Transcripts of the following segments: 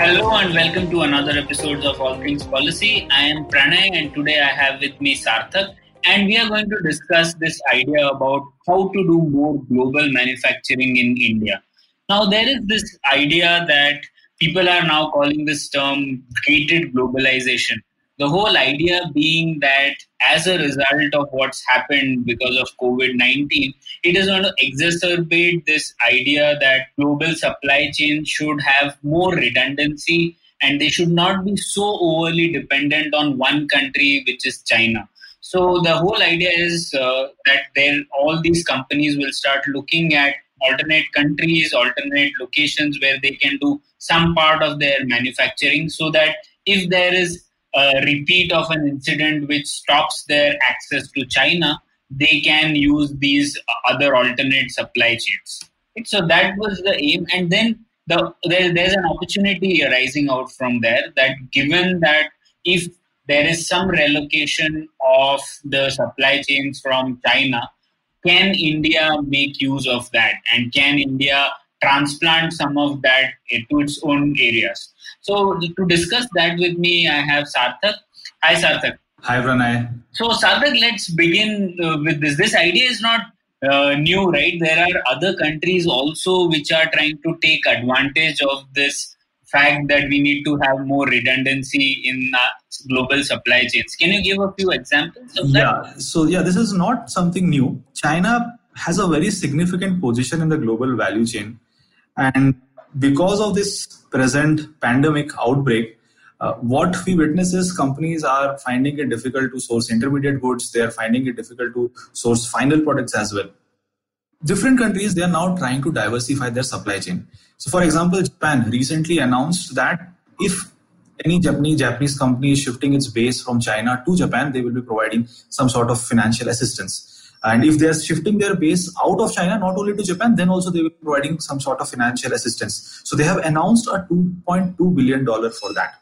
Hello and welcome to another episode of All Things Policy. I am Pranay and today I have with me Sarthak and we are going to discuss this idea about how to do more global manufacturing in India. Now there is this idea that people are now calling this term gated globalization the whole idea being that as a result of what's happened because of COVID 19, it is going to exacerbate this idea that global supply chains should have more redundancy and they should not be so overly dependent on one country, which is China. So the whole idea is uh, that all these companies will start looking at alternate countries, alternate locations where they can do some part of their manufacturing, so that if there is a repeat of an incident which stops their access to China, they can use these uh, other alternate supply chains. So that was the aim, and then the, there, there's an opportunity arising out from there that given that if there is some relocation of the supply chains from China, can India make use of that, and can India transplant some of that to its own areas? So to discuss that with me, I have Sarthak. Hi, Sarthak. Hi, Pranay. So Sarthak, let's begin uh, with this. This idea is not uh, new, right? There are other countries also which are trying to take advantage of this fact that we need to have more redundancy in uh, global supply chains. Can you give a few examples of that? Yeah, so yeah, this is not something new. China has a very significant position in the global value chain. And because of this present pandemic outbreak, uh, what we witness is companies are finding it difficult to source intermediate goods. They are finding it difficult to source final products as well. Different countries, they are now trying to diversify their supply chain. So, for example, Japan recently announced that if any Japanese Japanese company is shifting its base from China to Japan, they will be providing some sort of financial assistance. And if they're shifting their base out of China, not only to Japan, then also they will be providing some sort of financial assistance. So they have announced a $2.2 billion for that.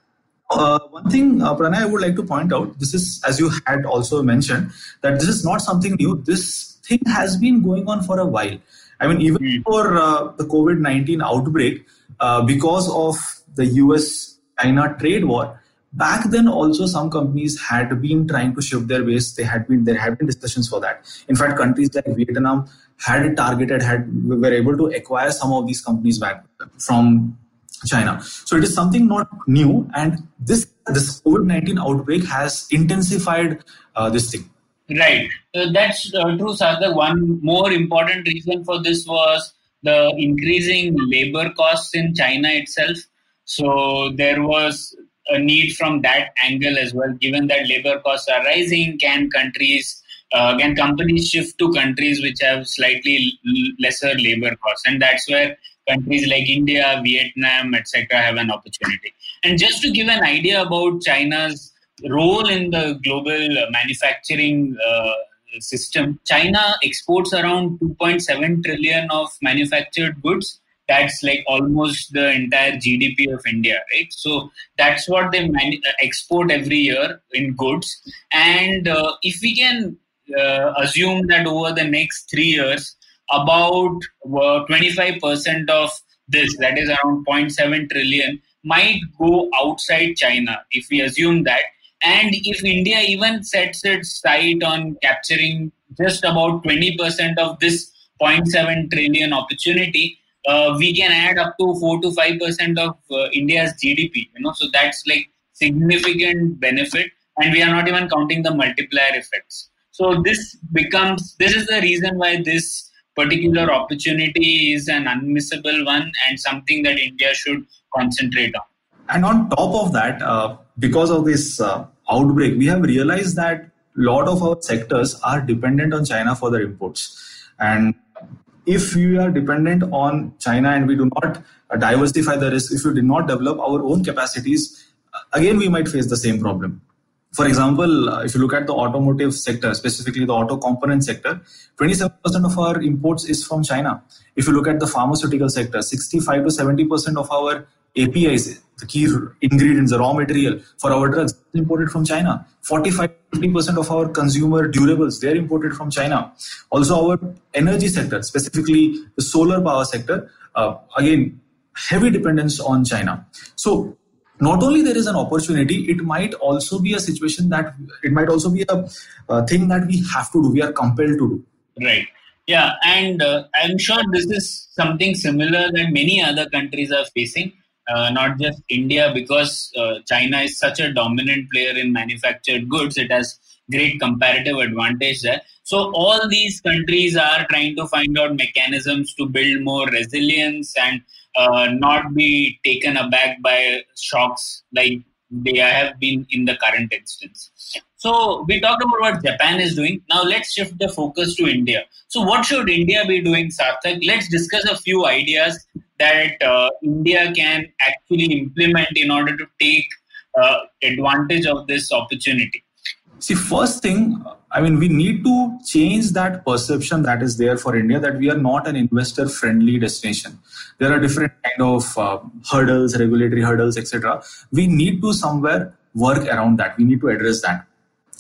Uh, one thing, uh, Pranay, I would like to point out this is, as you had also mentioned, that this is not something new. This thing has been going on for a while. I mean, even mm. before uh, the COVID 19 outbreak, uh, because of the US China trade war, back then also some companies had been trying to shift their base they had been there had been discussions for that. In fact countries like vietnam had targeted had were able to acquire some of these companies back from china. So it is something not new and this this covid-19 outbreak has intensified uh, this thing. Right. That's uh, true the one more important reason for this was the increasing labor costs in china itself. So there was a need from that angle as well. Given that labor costs are rising, can countries uh, can companies shift to countries which have slightly lesser labor costs, and that's where countries like India, Vietnam, etc., have an opportunity. And just to give an idea about China's role in the global manufacturing uh, system, China exports around 2.7 trillion of manufactured goods that's like almost the entire GDP of India, right? So that's what they manu- uh, export every year in goods. And uh, if we can uh, assume that over the next three years, about 25% of this, that is around 0.7 trillion, might go outside China, if we assume that. And if India even sets its sight on capturing just about 20% of this 0.7 trillion opportunity, uh, we can add up to 4 to 5% of uh, India's GDP, you know, so that's like significant benefit and we are not even counting the multiplier effects. So this becomes, this is the reason why this particular opportunity is an unmissable one and something that India should concentrate on. And on top of that, uh, because of this uh, outbreak, we have realized that a lot of our sectors are dependent on China for their imports. And if we are dependent on China and we do not uh, diversify the risk, if we do not develop our own capacities, uh, again we might face the same problem. For example, uh, if you look at the automotive sector, specifically the auto component sector, 27% of our imports is from China. If you look at the pharmaceutical sector, 65 to 70% of our APIs, the key ingredients, the raw material for our drugs, imported from China. 45 50% of our consumer durables, they're imported from China. Also, our energy sector, specifically the solar power sector, uh, again, heavy dependence on China. So, not only there is an opportunity, it might also be a situation that it might also be a, a thing that we have to do, we are compelled to do. Right. Yeah, and uh, I'm sure this is something similar that many other countries are facing uh, not just India, because uh, China is such a dominant player in manufactured goods, it has great comparative advantage there. So all these countries are trying to find out mechanisms to build more resilience and uh, not be taken aback by shocks like they have been in the current instance. So we talked about what Japan is doing. Now let's shift the focus to India. So what should India be doing, Sarthak? Let's discuss a few ideas that uh, India can actually implement in order to take uh, advantage of this opportunity? See, first thing, I mean, we need to change that perception that is there for India that we are not an investor friendly destination. There are different kind of uh, hurdles, regulatory hurdles, etc. We need to somewhere work around that. We need to address that.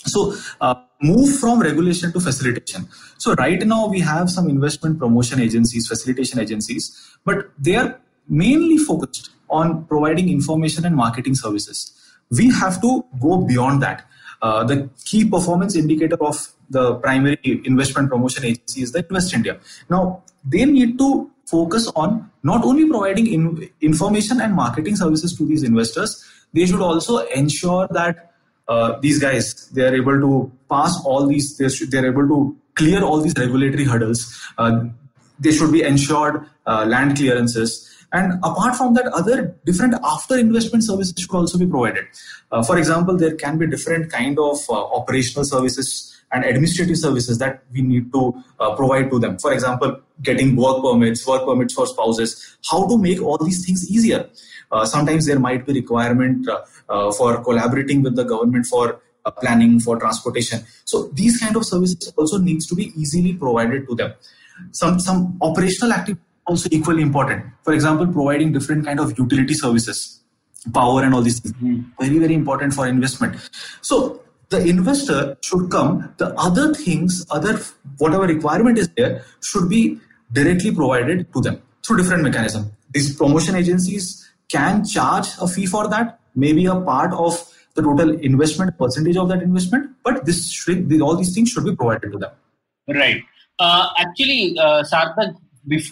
So, uh, move from regulation to facilitation. So right now we have some investment promotion agencies, facilitation agencies, but they are mainly focused on providing information and marketing services. We have to go beyond that. Uh, the key performance indicator of the primary investment promotion agency is the Invest India. Now, they need to focus on not only providing in, information and marketing services to these investors, they should also ensure that uh, these guys they are able to pass all these they they're able to clear all these regulatory hurdles. Uh, they should be ensured uh, land clearances. And apart from that other different after investment services should also be provided. Uh, for example there can be different kind of uh, operational services and administrative services that we need to provide to them. For example getting work permits work permits for spouses how to make all these things easier sometimes there might be requirement uh, uh, for collaborating with the government for planning for transportation. So these kind of services also needs to be easily provided to them. Some some operational activity also equally important. For example, providing different kind of utility services, power and all these things. Mm-hmm. Very very important for investment. So the investor should come. The other things, other whatever requirement is there, should be directly provided to them through different mechanism. These promotion agencies can charge a fee for that, maybe a part of the total investment percentage of that investment, but this should, all these things should be provided to them. Right. Uh, actually, uh, Sarthak,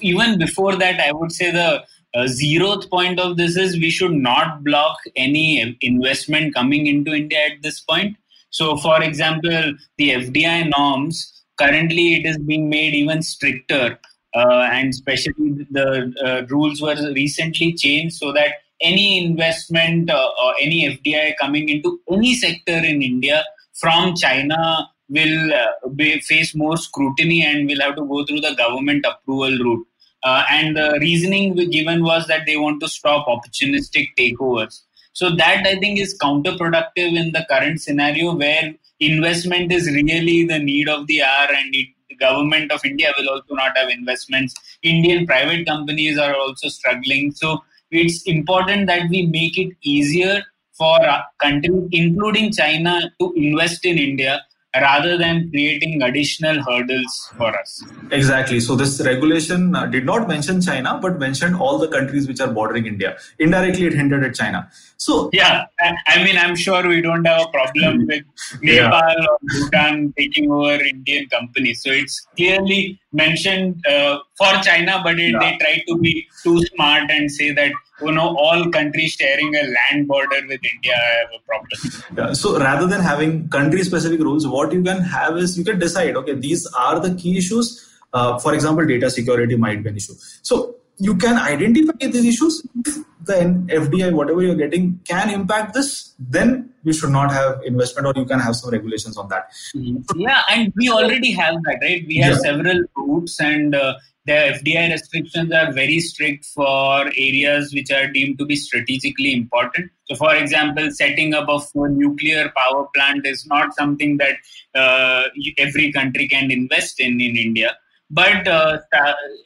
even before that, I would say the uh, zeroth point of this is we should not block any investment coming into India at this point. So, for example, the FDI norms currently it is being made even stricter uh, and especially the uh, rules were recently changed so that any investment uh, or any FDI coming into any sector in India from China will be, face more scrutiny and will have to go through the government approval route. Uh, and the reasoning given was that they want to stop opportunistic takeovers. So that I think is counterproductive in the current scenario where investment is really the need of the hour and it government of India will also not have investments. Indian private companies are also struggling. So it's important that we make it easier for countries, including China, to invest in India rather than creating additional hurdles for us. Exactly. So this regulation uh, did not mention China, but mentioned all the countries which are bordering India. Indirectly, it hinted at China. So yeah, I mean, I'm sure we don't have a problem with Nepal yeah. or Bhutan taking over Indian companies. So it's clearly mentioned uh, for China, but it, yeah. they try to be too smart and say that you know all countries sharing a land border with India have a problem. Yeah, so rather than having country specific rules, what you can have is you can decide okay these are the key issues. Uh, for example, data security might be an issue. So you can identify these issues. If the FDI, whatever you're getting, can impact this, then you should not have investment or you can have some regulations on that. Yeah, and we already have that, right? We have yeah. several routes and uh, the FDI restrictions are very strict for areas which are deemed to be strategically important. So, for example, setting up of a nuclear power plant is not something that uh, every country can invest in in India. But uh,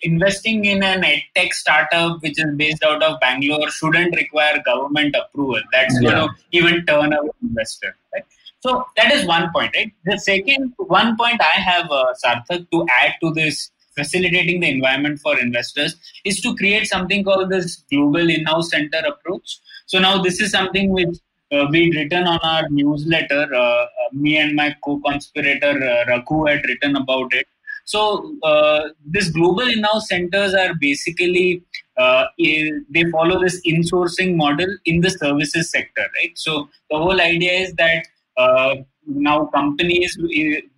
investing in an tech startup which is based out of Bangalore shouldn't require government approval. That's yeah. going to even turn away investor. Right? So that is one point, right? The second one point I have, uh, Sarthak, to add to this facilitating the environment for investors is to create something called this global in-house center approach. So now this is something which uh, we'd written on our newsletter. Uh, uh me and my co-conspirator uh, had written about it. So uh, this global in-house centers are basically uh, they follow this insourcing model in the services sector, right? So the whole idea is that uh, now companies,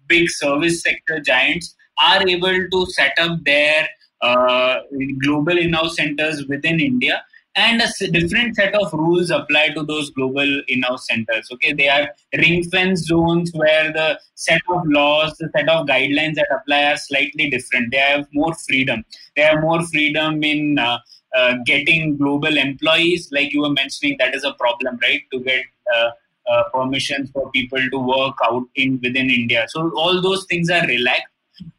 big service sector giants, are able to set up their uh, global in-house centers within India and a different set of rules apply to those global in-house centers okay they are ring fence zones where the set of laws the set of guidelines that apply are slightly different they have more freedom they have more freedom in uh, uh, getting global employees like you were mentioning that is a problem right to get uh, uh, permissions for people to work out in within India. So all those things are relaxed.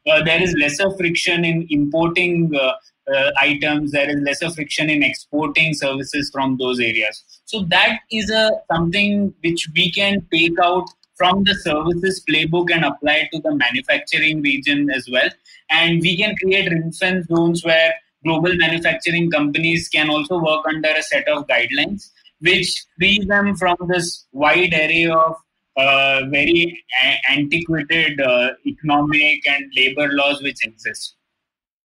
Uh, there is lesser friction in importing uh, uh, items. There is lesser friction in exporting services from those areas. So that is a something which we can take out from the services playbook and apply to the manufacturing region as well. And we can create ring zones where global manufacturing companies can also work under a set of guidelines which frees them from this wide array of uh, very a- antiquated uh, economic and labor laws which exist.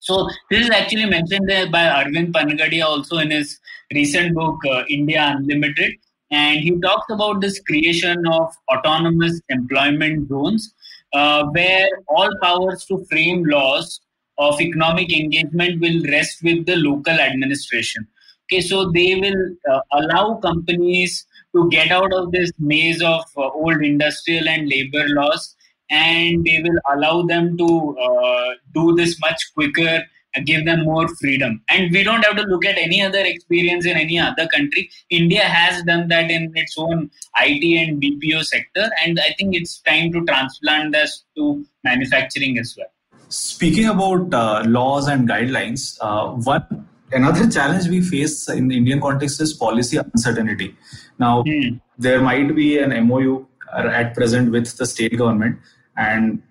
So this is actually mentioned by Arvind Panagariya also in his recent book uh, India Unlimited, and he talks about this creation of autonomous employment zones, uh, where all powers to frame laws of economic engagement will rest with the local administration. Okay, so they will uh, allow companies to get out of this maze of uh, old industrial and labor laws, and they will allow them to uh, do this much quicker give them more freedom. And we don't have to look at any other experience in any other country. India has done that in its own IT and BPO sector, and I think it's time to transplant this to manufacturing as well. Speaking about uh, laws and guidelines, uh, one another challenge we face in the Indian context is policy uncertainty. Now, mm. there might be an MOU at present with the state government, and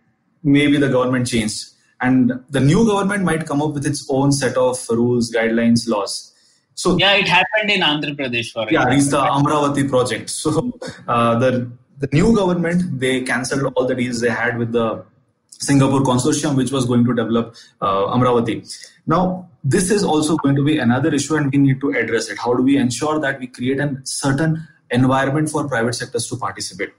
maybe the government changed. And the new government might come up with its own set of rules, guidelines, laws. So yeah, it happened in Andhra Pradesh for yeah, it's the Amaravati project. So uh, the the new government they cancelled all the deals they had with the Singapore consortium, which was going to develop uh, Amaravati. Now, this is also going to be another issue, and we need to address it. How do we ensure that we create a certain environment for private sectors to participate?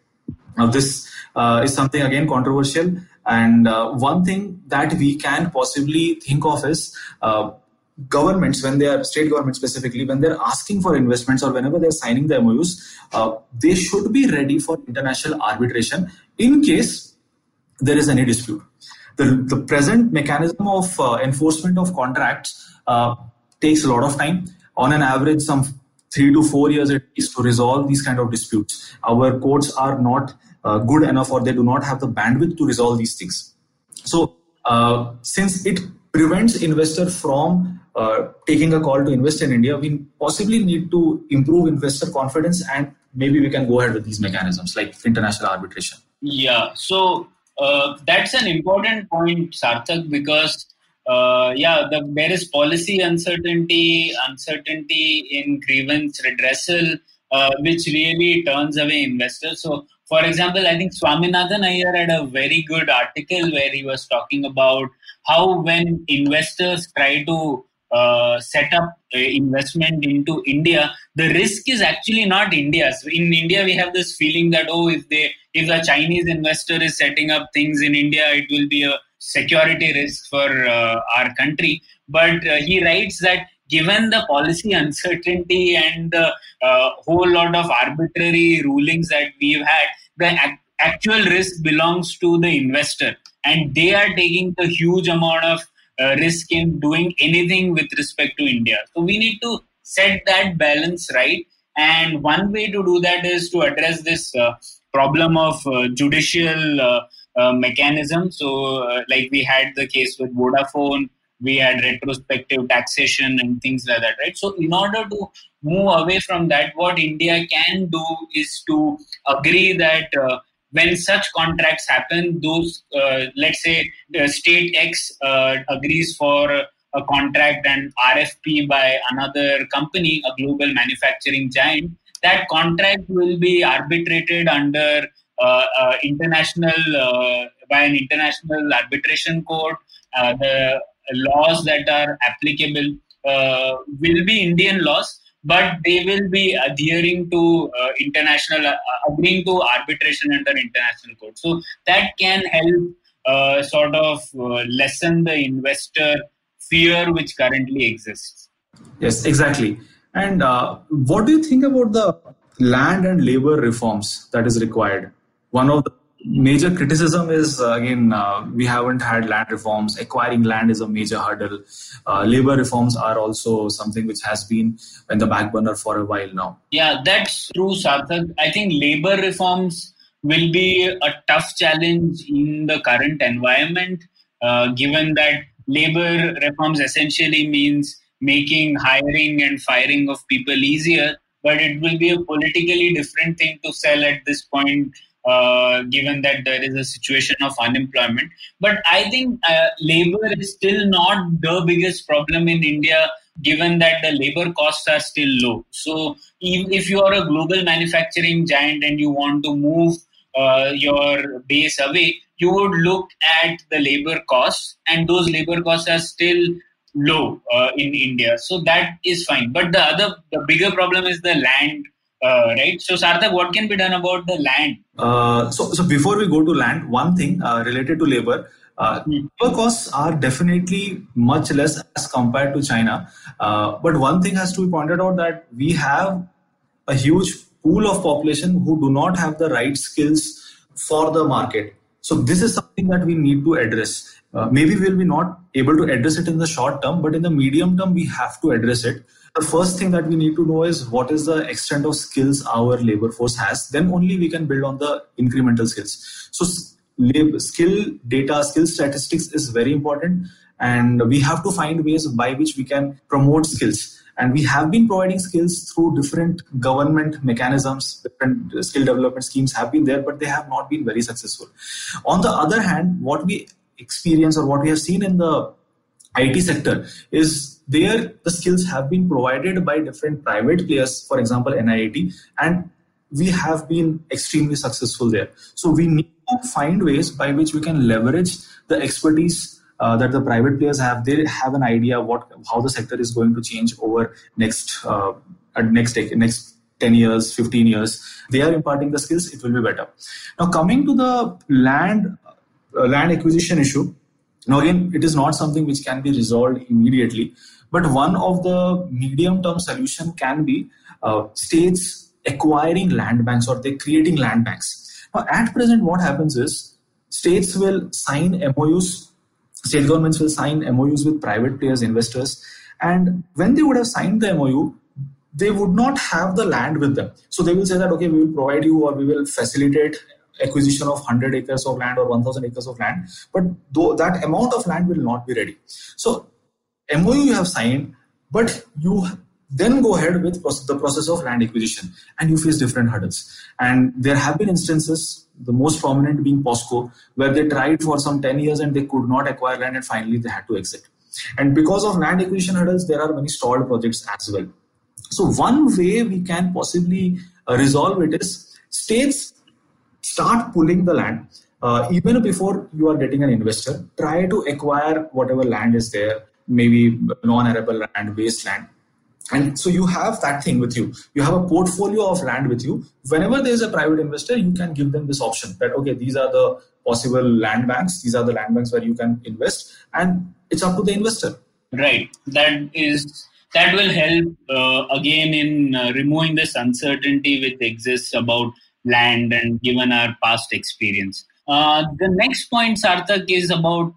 Now, this uh, is something again controversial, and uh, one thing that we can possibly think of is uh, governments when they are state governments specifically when they're asking for investments or whenever they're signing the MOUs, uh, they should be ready for international arbitration in case there is any dispute. The, the present mechanism of uh, enforcement of contracts uh, takes a lot of time. On an average, some three to four years at least to resolve these kind of disputes. Our courts are not uh, good enough or they do not have the bandwidth to resolve these things. So, uh, since it prevents investor from uh, taking a call to invest in India, we possibly need to improve investor confidence and maybe we can go ahead with these mechanisms like international arbitration. Yeah. So uh, that's an important point, Sarthak, because uh, yeah, the, there is policy uncertainty, uncertainty in grievance redressal, uh, which really turns away investors. So, for example, I think Swaminathan Aiyar had a very good article where he was talking about how when investors try to uh, set up investment into India, the risk is actually not India's. In India, we have this feeling that oh, if they if a Chinese investor is setting up things in India, it will be a security risk for uh, our country. But uh, he writes that given the policy uncertainty and the uh, whole lot of arbitrary rulings that we've had, the ac- actual risk belongs to the investor, and they are taking the huge amount of uh, risk in doing anything with respect to India. So we need to set that balance right. And one way to do that is to address this uh, problem of uh, judicial uh, uh, mechanism. So, like we had the case with Vodafone, we had retrospective taxation and things like that, right? So, in order to move away from that, what India can do is to agree that uh, when such contracts happen, those, uh, let's say, state X uh, agrees for a contract and RFP by another company, a global manufacturing giant, that contract will be arbitrated under uh, uh, international uh, by an international arbitration court. Uh, the laws that are applicable uh, will be Indian laws, but they will be adhering to uh, international, agreeing to arbitration under international court. So that can help sort of lessen the investor fear which currently exists. Yes, exactly. And uh, what do you think about the land and labor reforms that is required? One of the major criticism is uh, again uh, we haven't had land reforms. Acquiring land is a major hurdle. Uh, labor reforms are also something which has been in the back burner for a while now. Yeah that's true sarthak. I think labor reforms will be a tough challenge in the current environment uh, given that labor reforms essentially means making hiring and firing of people easier, but it will be a politically different thing to sell at this point. Uh, given that there is a situation of unemployment. But I think uh, labor is still not the biggest problem in India, given that the labor costs are still low. So, if you are a global manufacturing giant and you want to move uh, your base away, you would look at the labor costs, and those labor costs are still low uh, in India. So that is fine. But the other, the bigger problem is the land. Uh, right. So, Sarthak, what can be done about the land? Uh, so, so before we go to land, one thing uh, related to labor. Uh, hmm. labor costs are definitely much less as compared to China. Uh, but one thing has to be pointed out that we have a huge pool of population who do not have the right skills for the market. So this is something that we need to address. Uh, maybe we'll be not able to address it in the short term, but in the medium term, we have to address it. The first thing that we need to know is what is the extent of skills our labor force has. Then only we can build on the incremental skills. So skill data, skill statistics is very important, and we have to find ways by which we can promote skills. And we have been providing skills through different government mechanisms, different skill development schemes have been there, but they have not been very successful. On the other hand, what we experience or what we have seen in the IT sector is there the skills have been provided by different private players, for example, NIIT, and we have been extremely successful there. So we need to find ways by which we can leverage the expertise uh, that the private players have. They have an idea what how the sector is going to change over next uh, next next 10 years, 15 years. They are imparting the skills. It will be better. Now coming to the land uh, land acquisition issue. Now, again, it is not something which can be resolved immediately, but one of the medium term solution can be uh, states acquiring land banks or they creating land banks. Now, at present, what happens is states will sign MOUs, state governments will sign MOUs with private players, investors, and when they would have signed the MOU, they would not have the land with them. So they will say that, okay, we will provide you or we will facilitate acquisition of 100 acres of land or 1000 acres of land but though that amount of land will not be ready so mou you have signed but you then go ahead with the process of land acquisition and you face different hurdles. And there have been instances the most prominent being posco where they tried for some 10 years and they could not acquire land and finally they had to exit. And because of land acquisition hurdles there are many stalled projects as well. So one way we can possibly uh, resolve it is states start pulling the land. Uh, even before you are getting an investor try to acquire whatever land is there maybe non-arable land. Wasteland and so you have that thing with you. You have a portfolio of land with you. Whenever there is a private investor you can give them this option that okay these are the possible land banks. These are the land banks where you can invest. And it's up to the investor. Right. That is that will help uh, again in uh, removing this uncertainty which exists about land and given our past experience. Uh, the next point, Sarthak, is about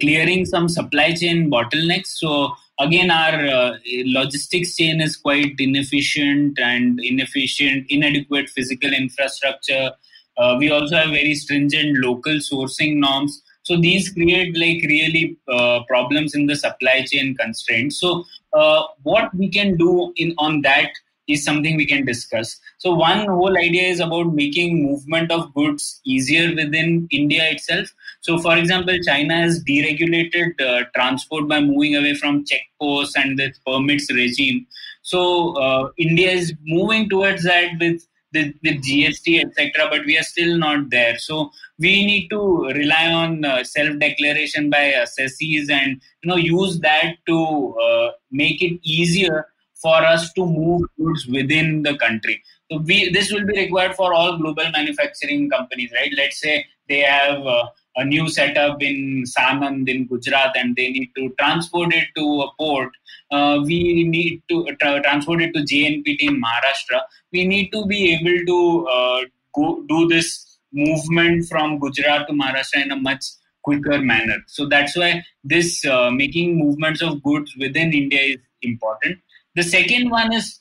clearing some supply chain bottlenecks. So again, our uh, logistics chain is quite inefficient and inefficient, inadequate physical infrastructure. Uh, we also have very stringent local sourcing norms. So these create like really uh, problems in the supply chain constraints. So uh, what we can do in on that is something we can discuss. So one whole idea is about making movement of goods easier within India itself. So for example, China has deregulated uh, transport by moving away from checkposts and the permits regime. So uh, India is moving towards that with with, with GST, etc. But we are still not there. So we need to rely on uh, self-declaration by assessees and you know use that to uh, make it easier for us to move goods within the country. So we, this will be required for all global manufacturing companies, right? Let's say they have uh, a new setup in Sanand in Gujarat and they need to transport it to a port. Uh, we need to tra- transport it to JNPT in Maharashtra. We need to be able to uh, go do this movement from Gujarat to Maharashtra in a much quicker manner. So that's why this uh, making movements of goods within India is important. The second one is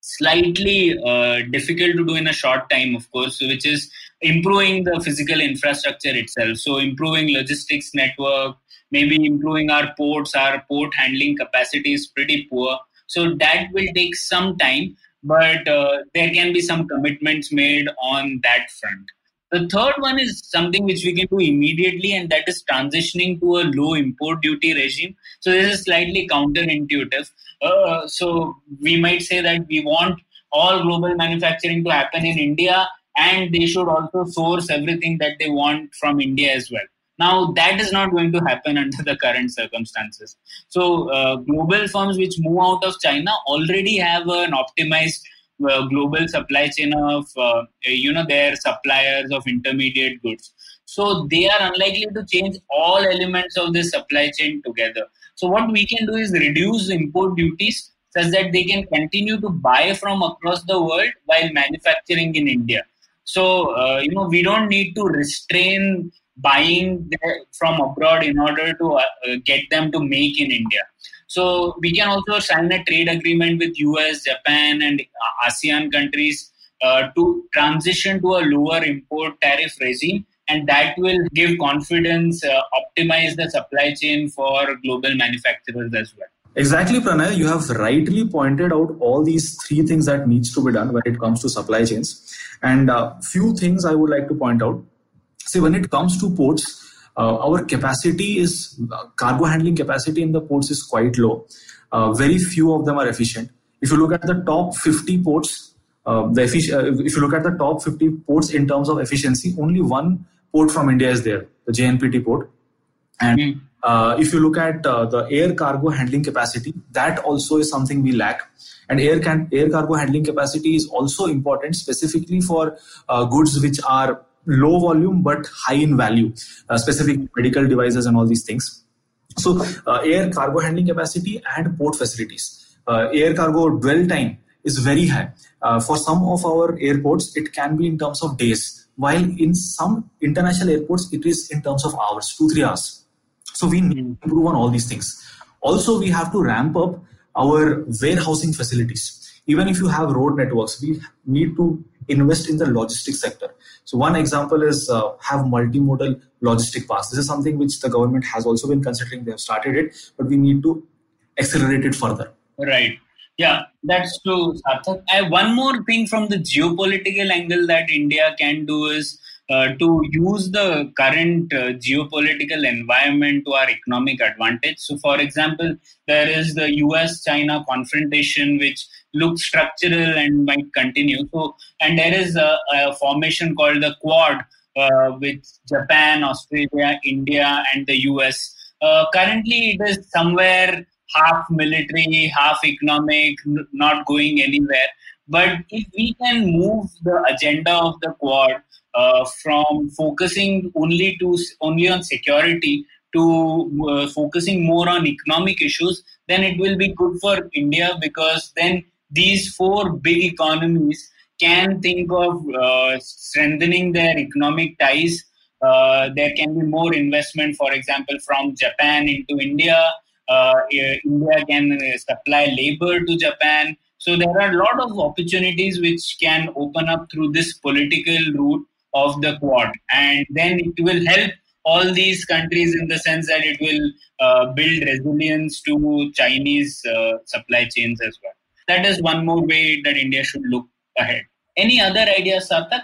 slightly uh, difficult to do in a short time, of course, which is improving the physical infrastructure itself. So, improving logistics network, maybe improving our ports, our port handling capacity is pretty poor. So, that will take some time, but uh, there can be some commitments made on that front. The third one is something which we can do immediately, and that is transitioning to a low import duty regime. So, this is slightly counterintuitive uh, so we might say that we want all global manufacturing to happen in India and they should also source everything that they want from India as well. Now, that is not going to happen under the current circumstances. So, uh, global firms which move out of China already have an optimized uh, global supply chain of, uh, you know, their suppliers of intermediate goods. So, they are unlikely to change all elements of the supply chain together. So what we can do is reduce import duties such that they can continue to buy from across the world while manufacturing in India. So uh, you know we don't need to restrain buying from abroad in order to uh, get them to make in India. So we can also sign a trade agreement with US, Japan, and ASEAN countries uh, to transition to a lower import tariff regime and that will give confidence, uh, optimize the supply chain for global manufacturers as well. Exactly, Pranay. You have rightly pointed out all these three things that needs to be done when it comes to supply chains. And uh, few things I would like to point out. See, when it comes to ports, our capacity is uh, cargo handling capacity in the ports is quite low. Uh, very few of them are efficient. If you look at the top 50 ports, uh, the effic- if you look at the top 50 ports in terms of efficiency, only one port from India is there, the JNPT port. And mm. uh, if you look at uh, the air cargo handling capacity, that also is something we lack. And air can air cargo handling capacity is also important, specifically for uh, goods which are low volume but high in value, uh, specific medical devices and all these things. So, uh, air cargo handling capacity and port facilities. Uh, air cargo dwell time is very high. for some of our airports, it can be in terms of days while in some international airports it is in terms of hours two three hours so we need to improve on all these things also we have to ramp up our warehousing facilities even if you have road networks we need to invest in the logistics sector. So one example is uh, have multimodal logistic paths. This is something which the government has also been considering. They have started it but we need to accelerate it further. Right. Yeah, that's true, Sarthak. One more thing from the geopolitical angle that India can do is uh, to use the current uh, geopolitical environment to our economic advantage. So, for example, there is the US China confrontation, which looks structural and might continue. So, and there is a, a formation called the Quad, uh, with Japan, Australia, India, and the US. Uh, currently, it is somewhere half military, half economic, not going anywhere. But if we can move the agenda of the Quad uh, from focusing only to only on security to uh, focusing more on economic issues, then it will be good for India because then these four big economies can think of uh, strengthening their economic ties uh, there can be more investment, for example, from Japan into India. Uh, India can supply labor to Japan. So there are a lot of opportunities which can open up through this political route of the Quad, and then it will help all these countries in the sense that it will uh, build resilience to Chinese uh, supply chains as well. That is one more way that India should look ahead. Any other ideas, Sarthak?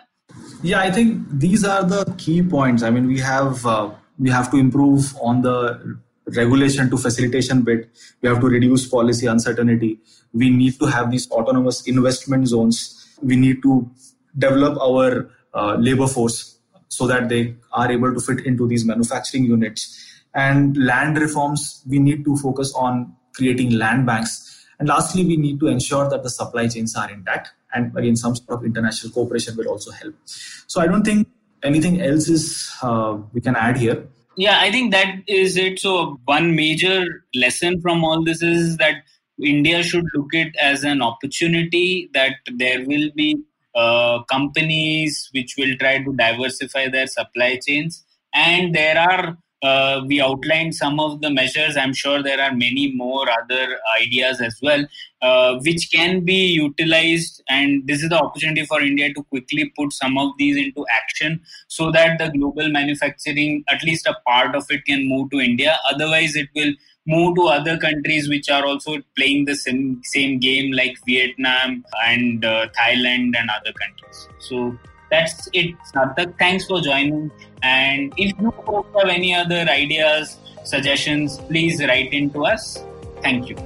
Yeah, I think these are the key points. I mean, we have uh, we have to improve on the regulation to facilitation bit. We have to reduce policy uncertainty. We need to have these autonomous investment zones. We need to develop our uh, labor force so that they are able to fit into these manufacturing units. And land reforms, we need to focus on creating land banks. And lastly, we need to ensure that the supply chains are intact. And again, some sort of international cooperation will also help. So I don't think anything else is uh, we can add here. Yeah, I think that is it. So one major lesson from all this is that India should look it as an opportunity that there will be uh, companies which will try to diversify their supply chains and there are uh, we outlined some of the measures. I'm sure there are many more other ideas as well, uh, which can be utilized. And this is the opportunity for India to quickly put some of these into action so that the global manufacturing, at least a part of it, can move to India. Otherwise, it will move to other countries which are also playing the same, same game like Vietnam and uh, Thailand and other countries. So that's it, Sarthak. Thanks for joining. And if you have any other ideas, suggestions, please write in to us. Thank you.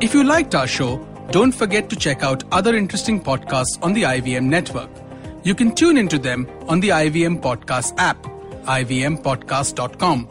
If you liked our show, don't forget to check out other interesting podcasts on the IVM network. You can tune into them on the IVM Podcast app, ivmpodcast.com,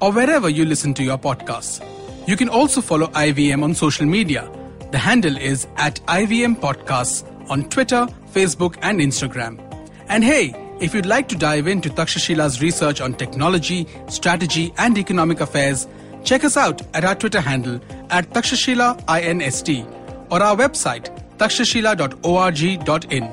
or wherever you listen to your podcasts. You can also follow IVM on social media. The handle is at IVM Podcasts on Twitter, Facebook, and Instagram. And hey, if you'd like to dive into Takshashila's research on technology, strategy, and economic affairs, check us out at our Twitter handle at Takshashila INST or our website takshashila.org.in.